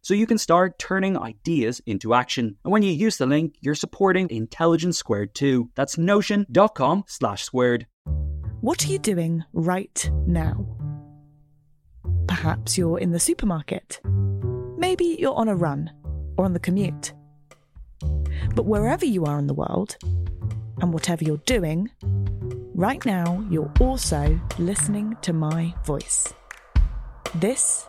So you can start start turning ideas into action. And when you use the link, you're supporting Intelligence Squared too. That's notion.com slash squared. What are you doing right now? Perhaps you're in the supermarket. Maybe you're on a run or on the commute. But wherever you are in the world, and whatever you're doing, right now you're also listening to my voice. This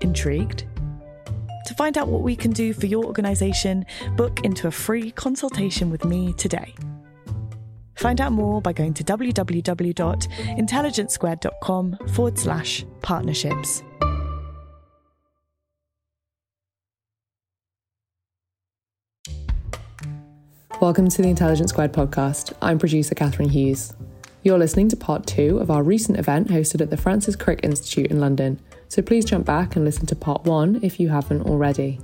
Intrigued? To find out what we can do for your organisation, book into a free consultation with me today. Find out more by going to www.intelligencesquared.com forward slash partnerships. Welcome to the Intelligence Squared podcast. I'm producer Catherine Hughes. You're listening to part two of our recent event hosted at the Francis Crick Institute in London so please jump back and listen to part one if you haven't already.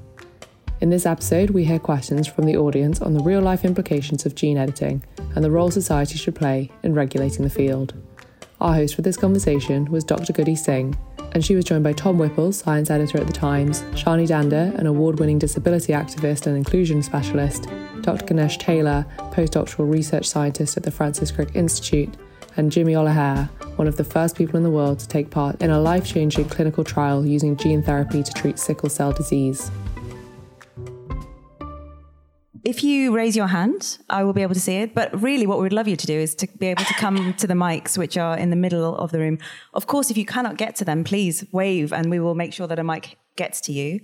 In this episode, we hear questions from the audience on the real life implications of gene editing and the role society should play in regulating the field. Our host for this conversation was Dr. Guddi Singh, and she was joined by Tom Whipple, science editor at The Times, Shani Dhanda, an award winning disability activist and inclusion specialist, Dr. Güneş Taylor, postdoctoral research scientist at the Francis Crick Institute, and Jimi Olaghere, one of the first people in the world to take part in a life changing clinical trial using gene therapy to treat sickle cell disease. If you raise your hand, I will be able to see it. But really, what we'd love you to do is to be able to come to the mics, which are in the middle of the room. Of course, if you cannot get to them, please wave and we will make sure that a mic gets to you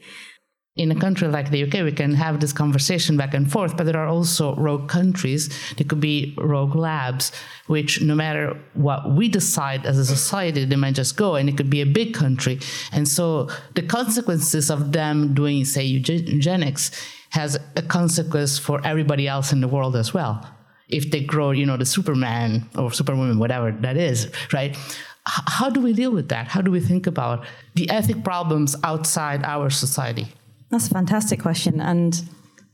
in a country like the UK, we can have this conversation back and forth, but there are also rogue countries. There could be rogue labs, which no matter what we decide as a society, they might just go, and it could be a big country. And so the consequences of them doing, say, eugenics has a consequence for everybody else in the world as well. If they grow, you know, the Superman or Superwoman, whatever that is, right? how do we deal with that? How do we think about the ethic problems outside our society? That's a fantastic question. And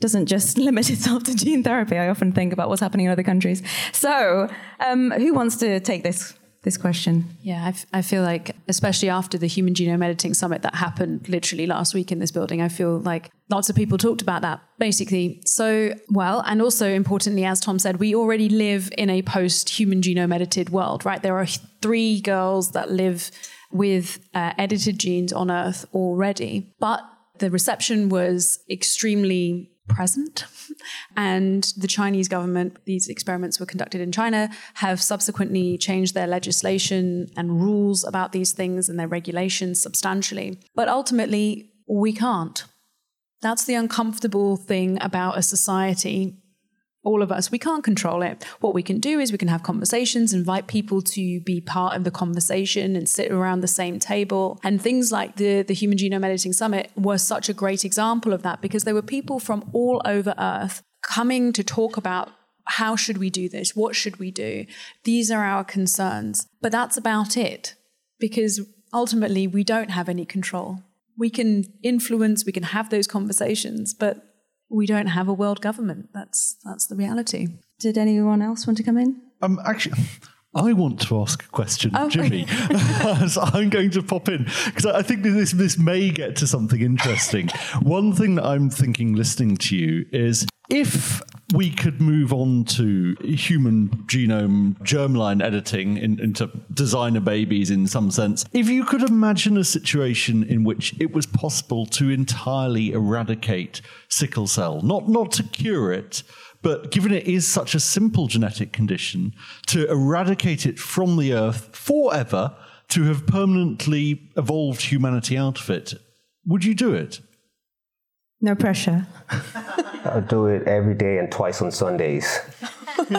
doesn't just limit itself to gene therapy. I often think about what's happening in other countries. So, um, who wants to take this this question? Yeah, I, f- I feel like, especially after the Human Genome Editing Summit that happened literally last week in this building, I feel like lots of people talked about that basically so well. And also, importantly, as Tom said, we already live in a post human genome edited world, right? There are three girls that live with uh, edited genes on Earth already. But the reception was extremely present. And the Chinese government, these experiments were conducted in China, have subsequently changed their legislation and rules about these things and their regulations substantially. But ultimately, we can't. That's the uncomfortable thing about a society all of us. We can't control it. What we can do is we can have conversations, invite people to be part of the conversation and sit around the same table. And things like the, the Human Genome Editing Summit were such a great example of that because there were people from all over Earth coming to talk about how should we do this? What should we do? These are our concerns. But that's about it because ultimately we don't have any control. We can influence, we can have those conversations, but we don't have a world government. That's that's the reality. Did anyone else want to come in? Um, actually, I want to ask a question, oh. Jimi. so I'm going to pop in because I think this this may get to something interesting. One thing that I'm thinking, listening to you, is if we could move on to human genome germline editing in, into designer babies in some sense. If you could imagine a situation in which it was possible to entirely eradicate sickle cell, not not to cure it, but given it is such a simple genetic condition, to eradicate it from the earth forever, to have permanently evolved humanity out of it, would you do it? No pressure. I'll do it every day and twice on Sundays.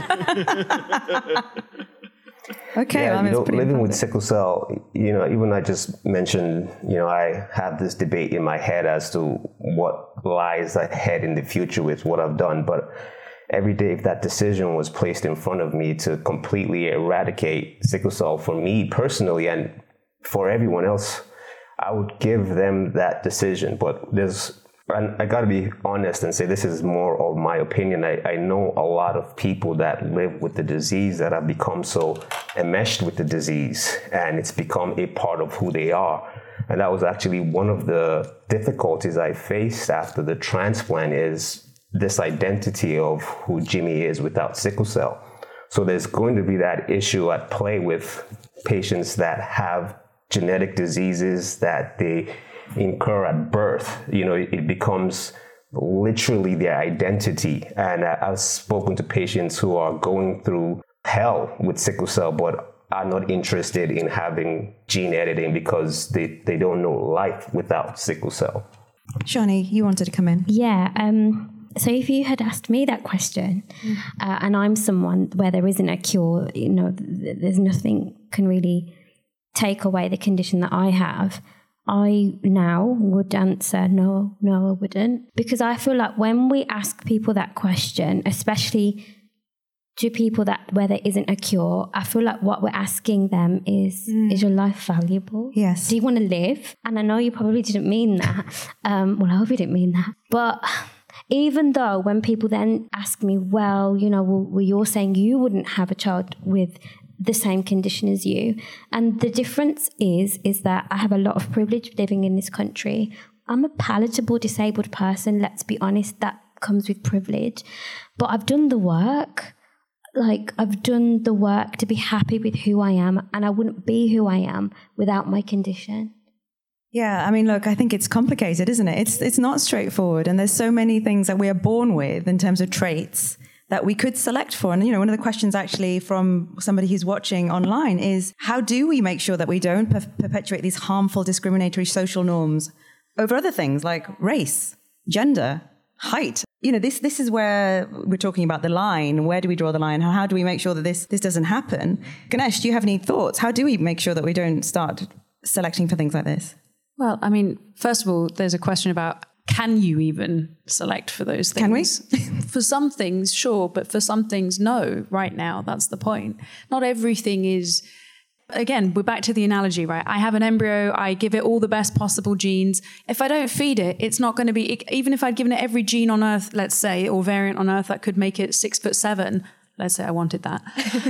okay, yeah, you know, living with sickle cell, you know, even I just mentioned, you know, I have this debate in my head as to what lies ahead in the future with what I've done, but every day if that decision was placed in front of me to completely eradicate sickle cell for me personally and for everyone else, I would give them that decision. But there's, and I got to be honest and say this is more of my opinion. I, I know a lot of people that live with the disease that have become so enmeshed with the disease and it's become a part of who they are. And that was actually one of the difficulties I faced after the transplant is this identity of who Jimi is without sickle cell. So there's going to be that issue at play with patients that have genetic diseases that they incur at birth. You know, it becomes literally their identity. And I've spoken to patients who are going through hell with sickle cell, but are not interested in having gene editing because they, they don't know life without sickle cell. Shani, you wanted to come in. Yeah. Um, so if you had asked me that question, mm. uh, and I'm someone where there isn't a cure, you know, th- there's nothing can really take away the condition that I have. I now would answer no, no, I wouldn't, because I feel like when we ask people that question, especially to people that where there isn't a cure, I feel like what we're asking them is, mm. is your life valuable? Yes. Do you want to live? And I know you probably didn't mean that. Um, well, I hope you didn't mean that, but even though when people then ask me, well, you know, well, well, you're saying you wouldn't have a child with the same condition as you. And the difference is, is that I have a lot of privilege living in this country. I'm a palatable disabled person. Let's be honest, that comes with privilege. But I've done the work. Like, I've done the work to be happy with who I am, and I wouldn't be who I am without my condition. Yeah, I mean, look, I think it's complicated, isn't it? It's it's not straightforward, and there's so many things that we are born with in terms of traits that we could select for. And you know, one of the questions actually from somebody who's watching online is, how do we make sure that we don't per- perpetuate these harmful, discriminatory social norms over other things like race, gender, height? You know, this this is where we're talking about the line. Where do we draw the line? How, how do we make sure that this this doesn't happen? Güneş, do you have any thoughts? How do we make sure that we don't start selecting for things like this? Well, I mean, first of all, there's a question about can you even select for those things? Can we? for some things, sure, but for some things, no, right now. That's the point. Not everything is. Again, we're back to the analogy, right? I have an embryo, I give it all the best possible genes. If I don't feed it, it's not going to be, even if I'd given it every gene on earth, let's say, or variant on earth that could make it six foot seven, let's say I wanted that.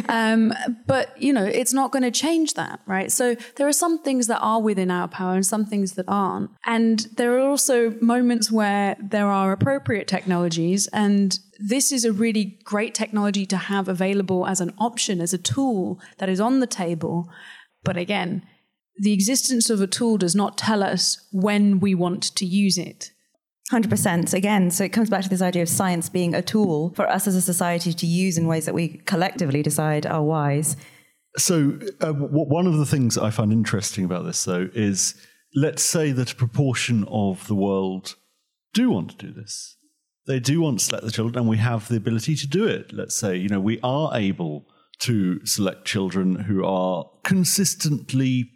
um, but, you know, it's not going to change that, right? So there are some things that are within our power and some things that aren't. And there are also moments where there are appropriate technologies. And this is a really great technology to have available as an option, as a tool that is on the table. But again, the existence of a tool does not tell us when we want to use it. 100% again so it comes back to this idea of science being a tool for us as a society to use in ways that we collectively decide are wise. So uh, one of the things i find interesting about this though is let's say that a proportion of the world do want to do this. They do want to select the children and we have the ability to do it. Let's say you know we are able to select children who are consistently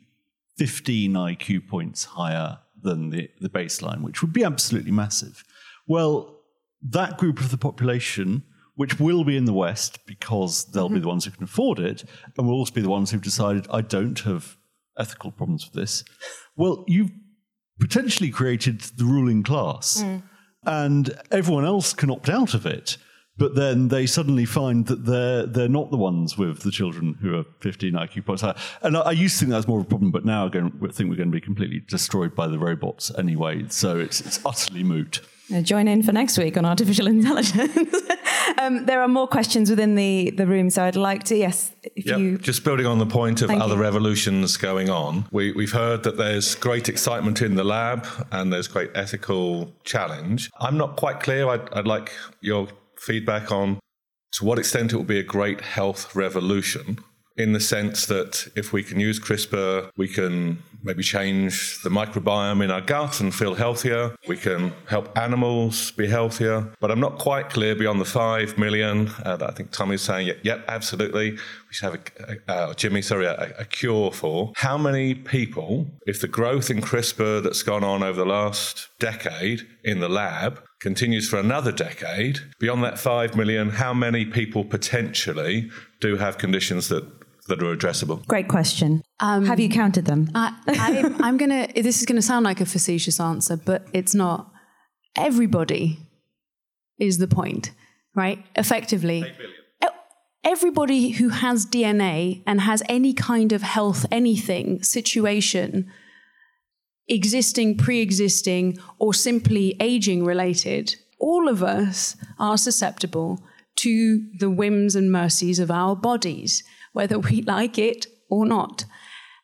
15 iq points higher than the, the baseline, which would be absolutely massive. Well, that group of the population, which will be in the West because they'll mm-hmm. be the ones who can afford it, and will also be the ones who've decided, I don't have ethical problems with this. Well, you've potentially created the ruling class, mm. and everyone else can opt out of it. But then they suddenly find that they're they're not the ones with the children who are 15 IQ points higher. And I, I used to think that was more of a problem, but now I think we're going to be completely destroyed by the robots anyway. So it's it's utterly moot. Join in for next week on artificial intelligence. um, there are more questions within the, the room, so I'd like to, yes, if yep. you. Just building on the point of Thank other you. revolutions going on, we, we've heard that there's great excitement in the lab and there's great ethical challenge. I'm not quite clear. I'd, I'd like your feedback on to what extent it will be a great health revolution in the sense that if we can use CRISPR, we can maybe change the microbiome in our gut and feel healthier. We can help animals be healthier. But I'm not quite clear beyond the 5 million uh, that I think Tommy's saying, yep, yep absolutely. We should have a, uh, Jimi, sorry, a, a cure for. How many people, if the growth in CRISPR that's gone on over the last decade in the lab continues for another decade, beyond that 5 million, how many people potentially do have conditions that that are addressable? Great question. Um, have you counted them? I, I, I'm gonna. This is gonna sound like a facetious answer, but it's not. Everybody is the point, right? Effectively, everybody who has DNA and has any kind of health, anything situation, existing, pre-existing, or simply aging related, all of us are susceptible to the whims and mercies of our bodies whether we like it or not.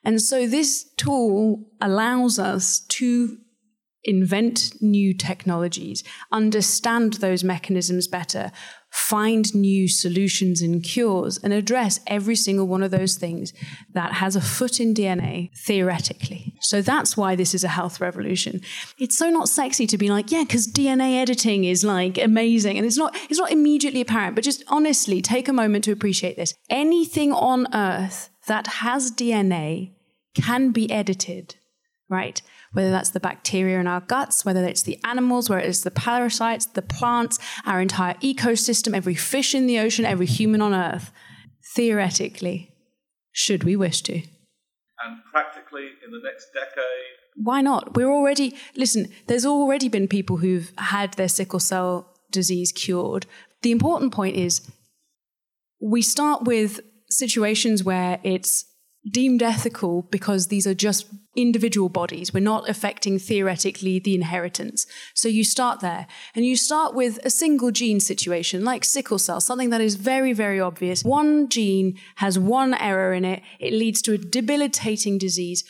And so this tool allows us to invent new technologies, understand those mechanisms better, find new solutions and cures, and address every single one of those things that has a foot in DNA theoretically. So that's why this is a health revolution. It's so not sexy to be like, yeah, because DNA editing is like amazing. And it's not it's not immediately apparent, but just honestly take a moment to appreciate this. Anything on earth that has DNA can be edited, right? Whether that's the bacteria in our guts, whether it's the animals, whether it's the parasites, the plants, our entire ecosystem, every fish in the ocean, every human on earth, theoretically, should we wish to. And practically in the next decade, why not? We're already, listen, there's already been people who've had their sickle cell disease cured. The important point is we start with situations where it's deemed ethical because these are just individual bodies. We're not affecting theoretically the inheritance. So you start there and you start with a single gene situation like sickle cell, something that is very, very obvious. One gene has one error in it. It leads to a debilitating disease.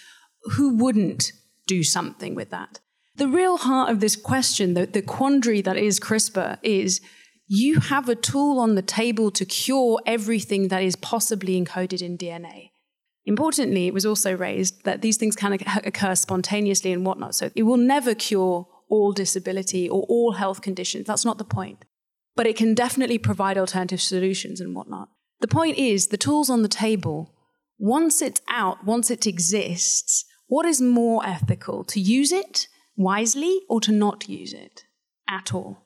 Who wouldn't do something with that? The real heart of this question, the, the quandary that is CRISPR is you have a tool on the table to cure everything that is possibly encoded in DNA. Importantly, it was also raised that these things can occur spontaneously and whatnot. So it will never cure all disability or all health conditions. That's not the point. But it can definitely provide alternative solutions and whatnot. The point is, the tool's on the table. Once it's out, once it exists, what is more ethical? To use it wisely or to not use it at all?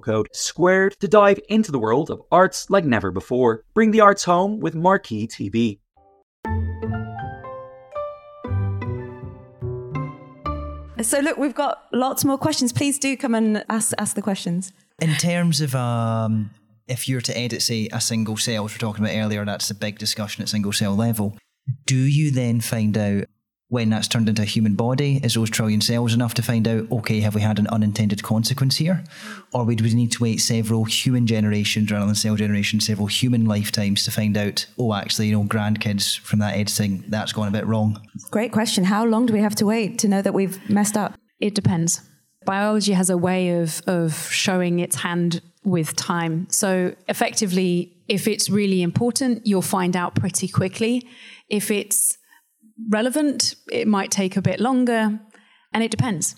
code SQUARED to dive into the world of arts like never before. Bring the arts home with Marquee TV. So look, we've got lots more questions. Please do come and ask ask the questions. In terms of um, if you're to edit, say, a single cell, which we are talking about earlier, that's a big discussion at single cell level. Do you then find out when that's turned into a human body, is those trillion cells enough to find out, okay, have we had an unintended consequence here? Or would we need to wait several human generations rather than cell generations, several human lifetimes to find out, oh, actually, you know, grandkids from that editing, that's gone a bit wrong? Great question. How long do we have to wait to know that we've messed up? It depends. Biology has a way of, of showing its hand with time. So effectively, if it's really important, you'll find out pretty quickly. If it's relevant, it might take a bit longer, and it depends.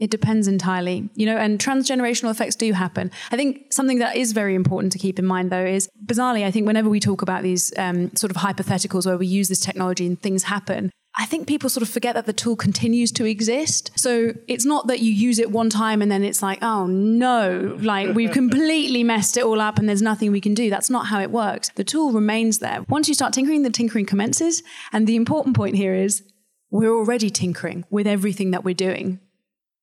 It depends entirely, you know, and transgenerational effects do happen. I think something that is very important to keep in mind, though, is bizarrely, I think whenever we talk about these um, sort of hypotheticals where we use this technology and things happen, I think people sort of forget that the tool continues to exist. So it's not that you use it one time and then it's like, oh no, like we've completely messed it all up and there's nothing we can do. That's not how it works. The tool remains there. Once you start tinkering, the tinkering commences. And the important point here is we're already tinkering with everything that we're doing.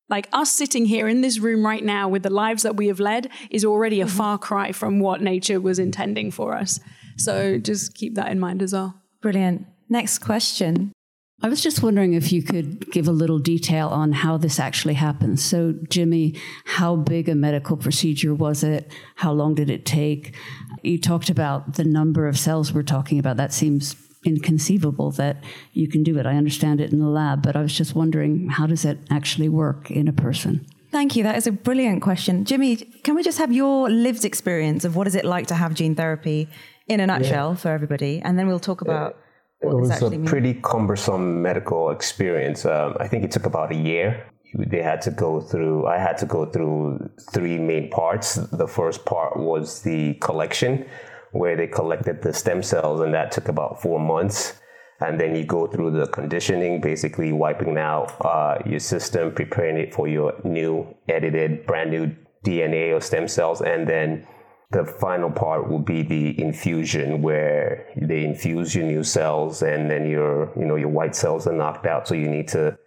Like us sitting here in this room right now with the lives that we have led is already a mm-hmm. far cry from what nature was intending for us. So just keep that in mind as well. Brilliant. Next question. I was just wondering if you could give a little detail on how this actually happens. So, Jimi, how big a medical procedure was it? How long did it take? You talked about the number of cells we're talking about. That seems inconceivable that you can do it. I understand it in the lab, but I was just wondering how does it actually work in a person? Thank you. That is a brilliant question. Jimi, can we just have your lived experience of what is it like to have gene therapy in a nutshell yeah. for everybody? And then we'll talk about. Yeah it was a pretty cumbersome medical experience. Um, I think it took about a year. They had to go through. I had to go through three main parts. The first part was the collection, where they collected the stem cells, and that took about four months. And then you go through the conditioning, basically wiping out uh, your system, preparing it for your new edited, brand new DNA or stem cells, and then the final part will be the infusion where they infuse your new cells and then your you know your white cells are knocked out. So you need to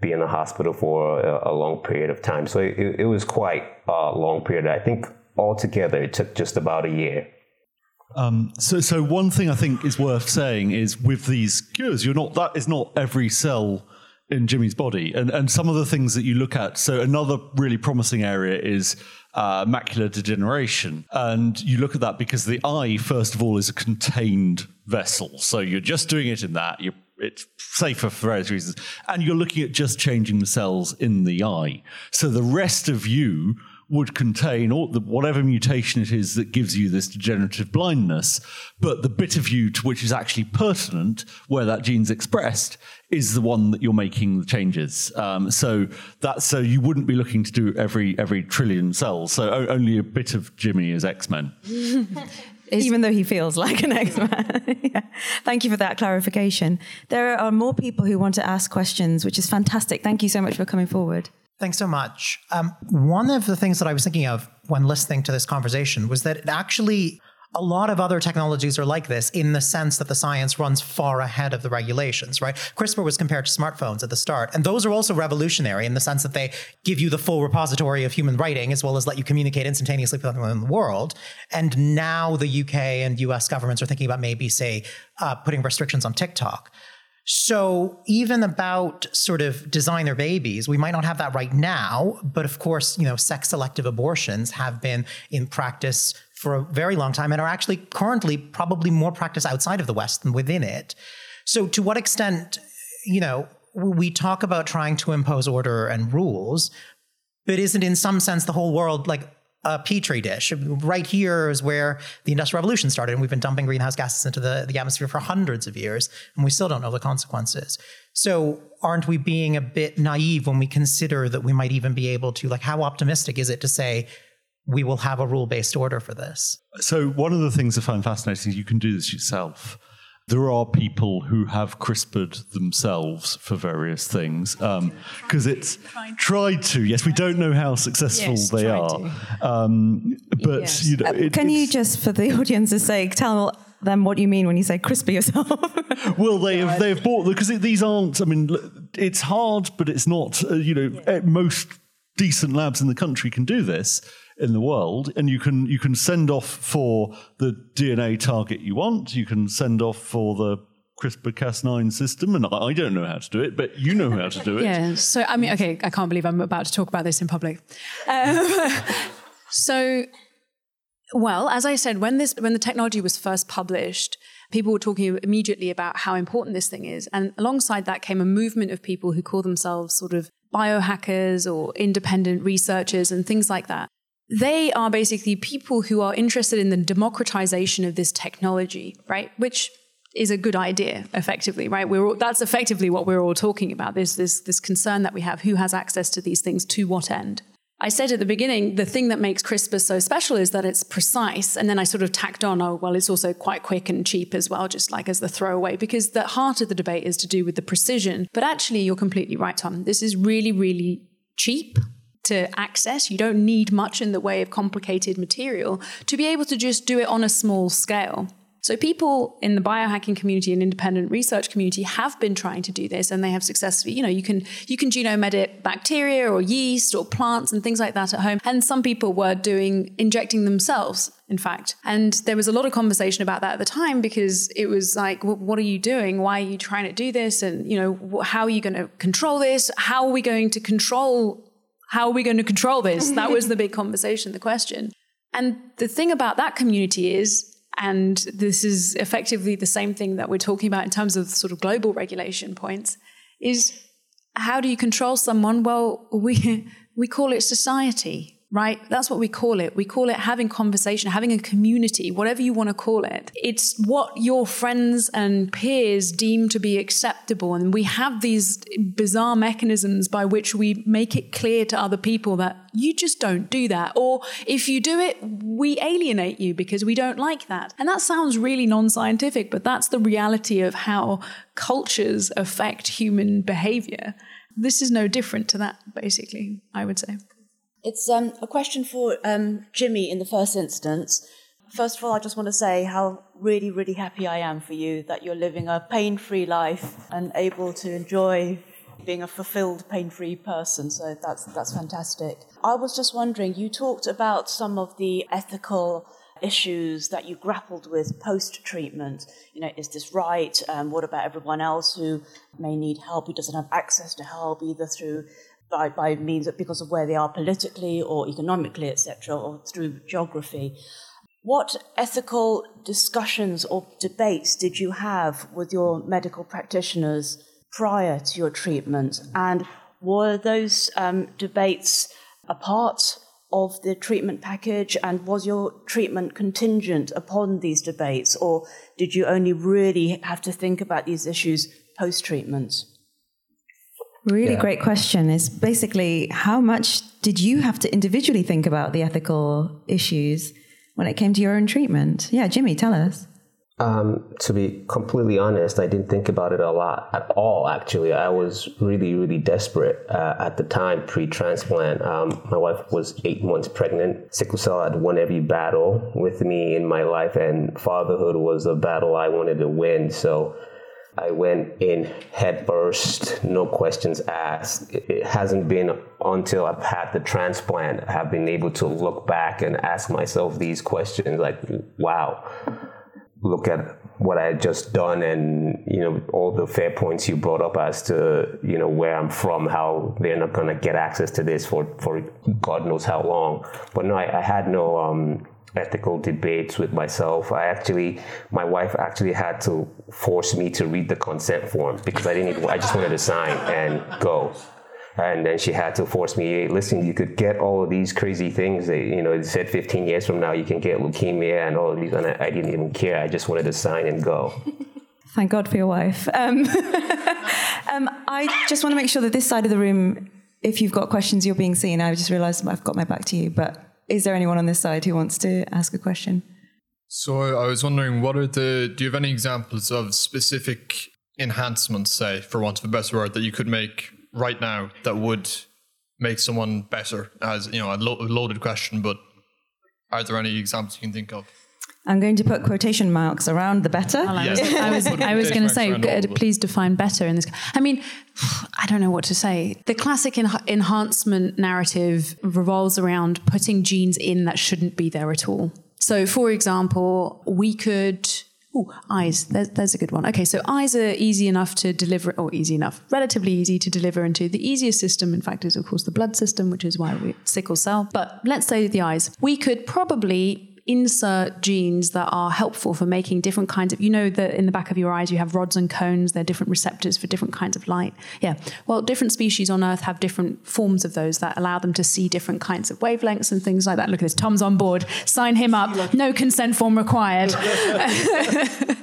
be in the hospital for a, a long period of time. So it, it, was quite a long period. I think altogether it took just about a year um, so, so one thing I think is worth saying is with these cures, you're not that is not every cell in Jimi's body, and and some of the things that you look at. So another really promising area is uh, macular degeneration. And you look at that because the eye, first of all, is a contained vessel. So you're just doing it in that. You're, it's safer for various reasons. And you're looking at just changing the cells in the eye. So the rest of you would contain all the, whatever mutation it is that gives you this degenerative blindness, but the bit of you to which is actually pertinent, where that gene's expressed, is the one that you're making the changes. Um, so that's so you wouldn't be looking to do every every trillion cells. So o- only a bit of Jimi is X Men. Even though he feels like an X Man. yeah. Thank you for that clarification. There are more people who want to ask questions, which is fantastic. Thank you so much for coming forward. Thanks so much. Um, one of the things that I was thinking of when listening to this conversation was that actually a lot of other technologies are like this in the sense that the science runs far ahead of the regulations, right? CRISPR was compared to smartphones at the start, and those are also revolutionary in the sense that they give you the full repository of human writing as well as let you communicate instantaneously with anyone in the world. And now the UK and US governments are thinking about maybe, say, uh, putting restrictions on TikTok. So even about sort of designer babies, we might not have that right now, but of course, you know, sex selective abortions have been in practice for a very long time and are actually currently probably more practiced outside of the West than within it. So to what extent, you know, we talk about trying to impose order and rules, but isn't in some sense the whole world like a petri dish. Right here is where the Industrial Revolution started, and we've been dumping greenhouse gases into the, the atmosphere for hundreds of years, and we still don't know the consequences. So, aren't we being a bit naive when we consider that we might even be able to, like, how optimistic is it to say we will have a rule based order for this? So, one of the things I find fascinating is you can do this yourself there are people who have CRISPRed themselves for various things because um, it's tried to. Yes, we don't know how successful yes, they are, um, but yes. you know, uh, it, can you just, for the audience's sake, tell them what you mean when you say crispy yourself? well, they have they have bought because these aren't. I mean, it's hard, but it's not. Uh, you know, yeah. most decent labs in the country can do this in the world, and you can you can send off for the DNA target you want. You can send off for the CRISPR-Cas9 system, and I don't know how to do it, but you know how to do it. Yeah. So I mean, okay, I can't believe I'm about to talk about this in public. Um, so, well, as I said, when this when the technology was first published, people were talking immediately about how important this thing is, and alongside that came a movement of people who call themselves sort of biohackers or independent researchers and things like that they are basically people who are interested in the democratization of this technology, right? Which is a good idea, effectively, right? We're all, that's effectively what we're all talking about. There's this, this concern that we have who has access to these things to what end. I said at the beginning, the thing that makes CRISPR so special is that it's precise. And then I sort of tacked on, oh, well, it's also quite quick and cheap as well, just like as the throwaway, because the heart of the debate is to do with the precision. But actually, you're completely right, Tom. This is really, really cheap to access. You don't need much in the way of complicated material to be able to just do it on a small scale. So people in the biohacking community and independent research community have been trying to do this and they have successfully, you know, you can you can genome edit bacteria or yeast or plants and things like that at home. And some people were doing injecting themselves, in fact. And there was a lot of conversation about that at the time because it was like, well, what are you doing? Why are you trying to do this? And, you know, how are you going to control this? How are we going to control how are we going to control this? That was the big conversation, the question. And the thing about that community is, and this is effectively the same thing that we're talking about in terms of sort of global regulation points, is how do you control someone? Well, we, we call it society right? That's what we call it. We call it having conversation, having a community, whatever you want to call it. It's what your friends and peers deem to be acceptable. And we have these bizarre mechanisms by which we make it clear to other people that you just don't do that. Or if you do it, we alienate you because we don't like that. And that sounds really non scientific, but that's the reality of how cultures affect human behavior. This is no different to that, basically, I would say. It's um, a question for um, Jimi in the first instance. First of all, I just want to say how really, really happy I am for you that you're living a pain free life and able to enjoy being a fulfilled, pain free person. So that's, that's fantastic. I was just wondering, you talked about some of the ethical issues that you grappled with post treatment. You know, is this right? Um, what about everyone else who may need help, who doesn't have access to help, either through by, by means of because of where they are politically or economically, etc., or through geography. What ethical discussions or debates did you have with your medical practitioners prior to your treatment? And were those um, debates a part of the treatment package? And was your treatment contingent upon these debates? Or did you only really have to think about these issues post treatment? Really yeah. great question is basically how much did you have to individually think about the ethical issues when it came to your own treatment? Yeah, Jimi, tell us. Um, to be completely honest, I didn't think about it a lot at all. Actually, I was really, really desperate uh, at the time pre-transplant. Um, my wife was eight months pregnant. Sickle cell had won every battle with me in my life, and fatherhood was a battle I wanted to win. So I went in headfirst, no questions asked. It hasn't been until I've had the transplant I have been able to look back and ask myself these questions like, wow, look at what I had just done and, you know, all the fair points you brought up as to, you know, where I'm from, how they're not going to get access to this for, for God knows how long. But no, I, I had no, um, ethical debates with myself. I actually, my wife actually had to force me to read the consent form because I didn't. Even, I just wanted to sign and go. and then she had to force me listen you could get all of these crazy things that you know it said 15 years from now you can get leukemia and all of these and I, I didn't even care i just wanted to sign and go thank god for your wife um, um, i just want to make sure that this side of the room if you've got questions you're being seen i just realized i've got my back to you but is there anyone on this side who wants to ask a question so i was wondering what are the do you have any examples of specific enhancements say for want of a better word that you could make right now that would make someone better? As you know, a, lo- a loaded question, but are there any examples you can think of? I'm going to put quotation marks around the better. Well, I was, I was, I was going to say, please define better in this. I mean, I don't know what to say. The classic en- enhancement narrative revolves around putting genes in that shouldn't be there at all. So, for example, we could Oh, eyes. There's, there's, a good one. Okay, so eyes are easy enough to deliver, or easy enough, relatively easy to deliver into. The easiest system, in fact, is of course the blood system, which is why we sickle cell. But let's say the eyes. We could probably insert genes that are helpful for making different kinds of you know that in the back of your eyes you have rods and cones. They're different receptors for different kinds of light. Yeah. Well different species on earth have different forms of those that allow them to see different kinds of wavelengths and things like that. Look at this. Tom's on board. Sign him up. No consent form required.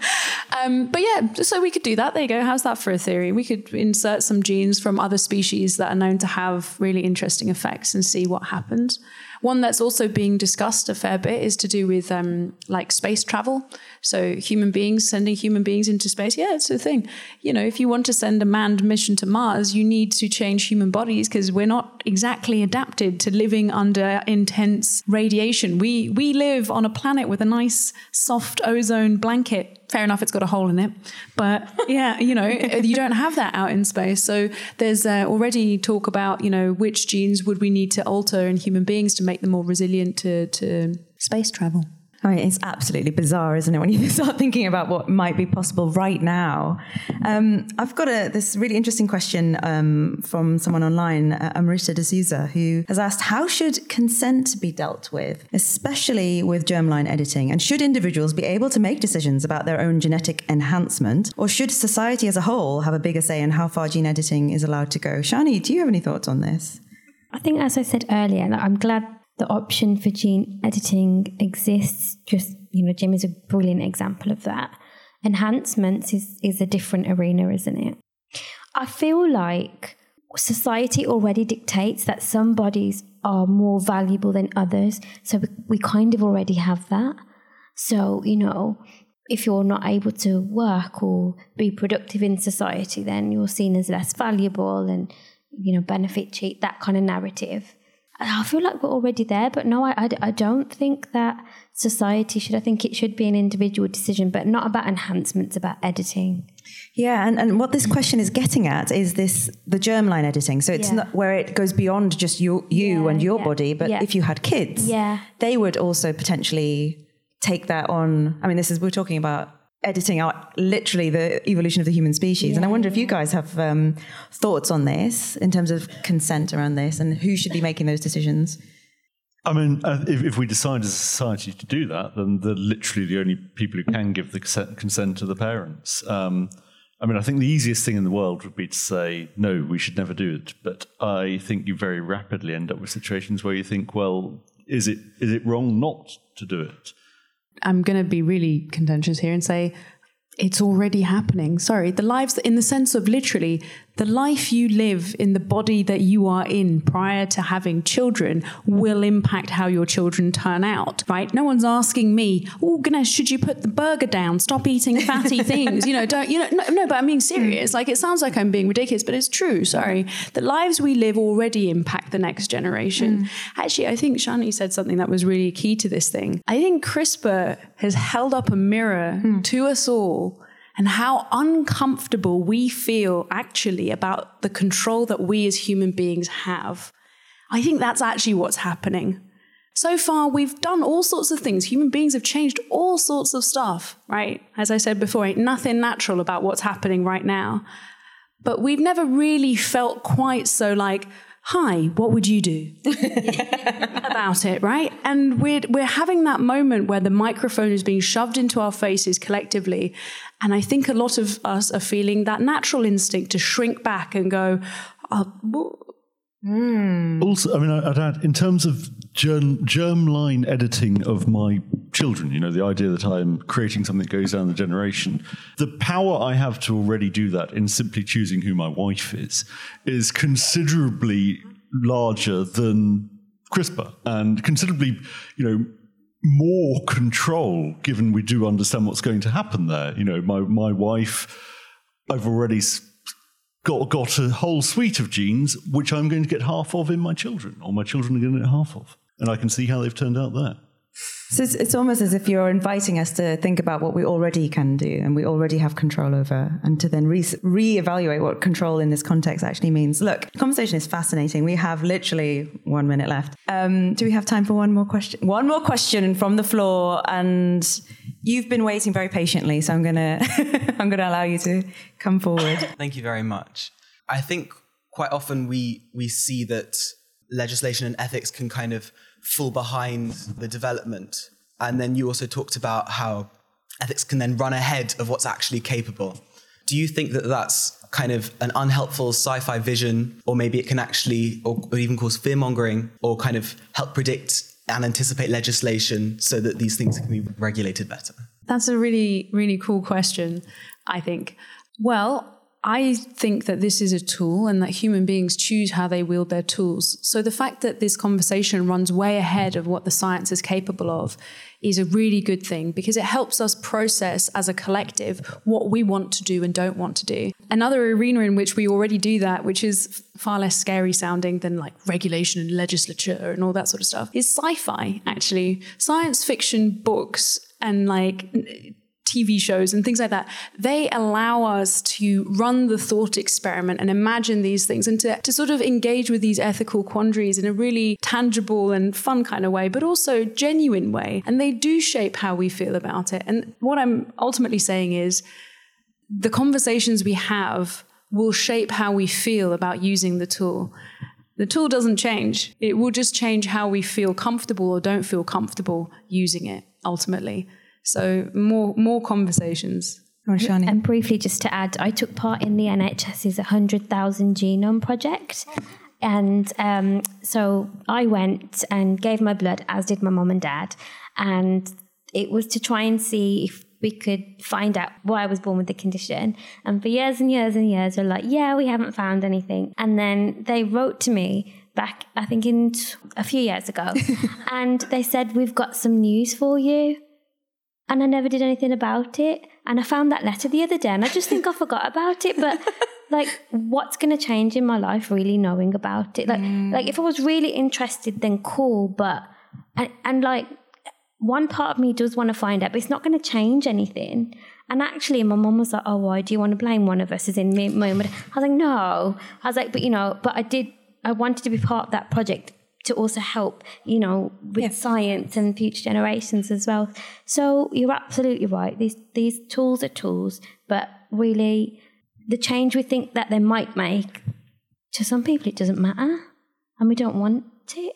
Um, but yeah so we could do that. There you go. How's that for a theory? We could insert some genes from other species that are known to have really interesting effects and see what happens one that's also being discussed a fair bit is to do with um, like space travel. So human beings sending human beings into space. Yeah, it's a thing. You know, if you want to send a manned mission to Mars, you need to change human bodies because we're not exactly adapted to living under intense radiation. We we live on a planet with a nice soft ozone blanket fair enough, it's got a hole in it. But yeah, you know, you don't have that out in space. So there's uh, already talk about, you know, which genes would we need to alter in human beings to make them more resilient to, to space travel. I mean, it's absolutely bizarre, isn't it, when you start thinking about what might be possible right now? Um, I've got a, this really interesting question um, from someone online, uh, Amrita D'Souza, who has asked How should consent be dealt with, especially with germline editing? And should individuals be able to make decisions about their own genetic enhancement? Or should society as a whole have a bigger say in how far gene editing is allowed to go? Shani, do you have any thoughts on this? I think, as I said earlier, I'm glad the option for gene editing exists. Just, you know, Jim is a brilliant example of that. Enhancements is, is a different arena, isn't it? I feel like society already dictates that some bodies are more valuable than others. So we, we kind of already have that. So, you know, if you're not able to work or be productive in society, then you're seen as less valuable and, you know, benefit cheat, that kind of narrative. I feel like we're already there, but no, I, I, I, don't think that society should. I think it should be an individual decision, but not about enhancements, about editing. Yeah, and, and what this question is getting at is this the germline editing. So it's yeah. not where it goes beyond just you, you yeah, and your yeah, body, but if you had kids, yeah. they would also potentially take that on. I mean, this is we're talking about editing out literally the evolution of the human species. Yeah. And I wonder if you guys have um, thoughts on this in terms of consent around this and who should be making those decisions. I mean, uh, if, if, we decide as a society to do that, then they're literally the only people who can give the consent, consent to the parents. Um, I mean, I think the easiest thing in the world would be to say, no, we should never do it. But I think you very rapidly end up with situations where you think, well, is it is it wrong not to do it? I'm going to be really contentious here and say it's already happening. Sorry, the lives in the sense of literally the life you live in the body that you are in prior to having children will impact how your children turn out, right? No one's asking me, oh, Güneş, should you put the burger down? Stop eating fatty things. You know, don't, you know, no, no, but I'm being serious. Like, it sounds like I'm being ridiculous, but it's true. Sorry. The lives we live already impact the next generation. Mm. Actually, I think Shani said something that was really key to this thing. I think CRISPR has held up a mirror mm. to us all and how uncomfortable we feel actually about the control that we as human beings have. I think that's actually what's happening. So far, we've done all sorts of things. Human beings have changed all sorts of stuff, right? As I said before, ain't nothing natural about what's happening right now. But we've never really felt quite so like, hi, what would you do about it, right? And we're, we're having that moment where the microphone is being shoved into our faces collectively. And I think a lot of us are feeling that natural instinct to shrink back and go, oh, hmm. Also, I mean, I'd add in terms of germ, germline editing of my children, you know, the idea that I'm creating something that goes down the generation, the power I have to already do that in simply choosing who my wife is, is considerably larger than CRISPR and considerably, you know, more control given we do understand what's going to happen there. You know, my, my wife, I've already got, got a whole suite of genes which I'm going to get half of in my children, or my children are going to get half of. And I can see how they've turned out there. So it's, it's almost as if you're inviting us to think about what we already can do and we already have control over, and to then re- reevaluate what control in this context actually means. Look, conversation is fascinating. We have literally one minute left. Um, do we have time for one more question? One more question from the floor, and you've been waiting very patiently, so I'm gonna I'm gonna allow you to come forward. Thank you very much. I think quite often we we see that legislation and ethics can kind of fall behind the development. And then you also talked about how ethics can then run ahead of what's actually capable. Do you think that that's kind of an unhelpful sci fi vision, or maybe it can actually, or, or even cause fear mongering, or kind of help predict and anticipate legislation so that these things can be regulated better? That's a really, really cool question, I think. Well, I think that this is a tool and that human beings choose how they wield their tools. So the fact that this conversation runs way ahead of what the science is capable of is a really good thing because it helps us process as a collective what we want to do and don't want to do. Another arena in which we already do that, which is far less scary sounding than like regulation and legislature and all that sort of stuff, is sci fi, actually. Science fiction books and like TV shows and things like that, they allow us to run the thought experiment and imagine these things and to, to sort of engage with these ethical quandaries in a really tangible and fun kind of way, but also genuine way. And they do shape how we feel about it. And what I'm ultimately saying is the conversations we have will shape how we feel about using the tool. The tool doesn't change. It will just change how we feel comfortable or don't feel comfortable using it ultimately. So more more conversations. And briefly, just to add, I took part in the NHS's 100,000 genome project. And um, so I went and gave my blood, as did my mum and dad. And it was to try and see if we could find out why I was born with the condition. And for years and years and years, we're like, yeah, we haven't found anything. And then they wrote to me back, I think, in t- a few years ago, and they said, we've got some news for you and I never did anything about it. And I found that letter the other day and I just think I forgot about it. But like, what's going to change in my life really knowing about it? Like, mm. like if I was really interested, then cool. But, and, and like, one part of me does want to find out, but it's not going to change anything. And actually, my mum was like, "Oh, why do you want to blame one of us?" As in me, mum. I was like, "No." I was like, "But you know, but I did. I wanted to be part of that project to also help, you know, with yeah. science and future generations as well. So you're absolutely right. These these tools are tools, but really the change we think that they might make to some people it doesn't matter and we don't want it.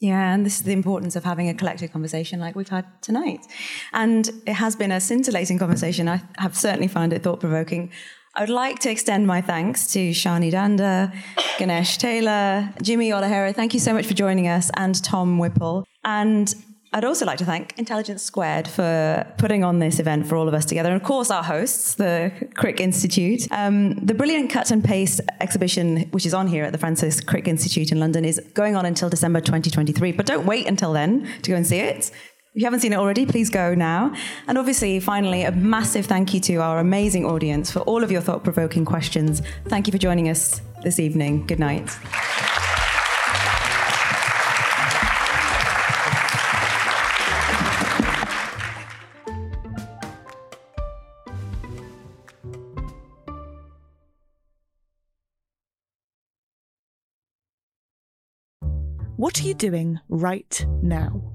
Yeah, and this is the importance of having a collective conversation like we've had tonight. And it has been a scintillating conversation. I have certainly found it thought provoking. I would like to extend my thanks to Shani Dhanda, Güneş Taylor, Jimi Olaghere. Thank you so much for joining us, and Tom Whipple. And I'd also like to thank Intelligence Squared for putting on this event for all of us together. And of course, our hosts, the Crick Institute. Um, the brilliant cut and paste exhibition, which is on here at the Francis Crick Institute in London, is going on until December 2023. But don't wait until then to go and see it. If you haven't seen it already, please go now. And obviously, finally, a massive thank you to our amazing audience for all of your thought provoking questions. Thank you for joining us this evening. Good night. What are you doing right now?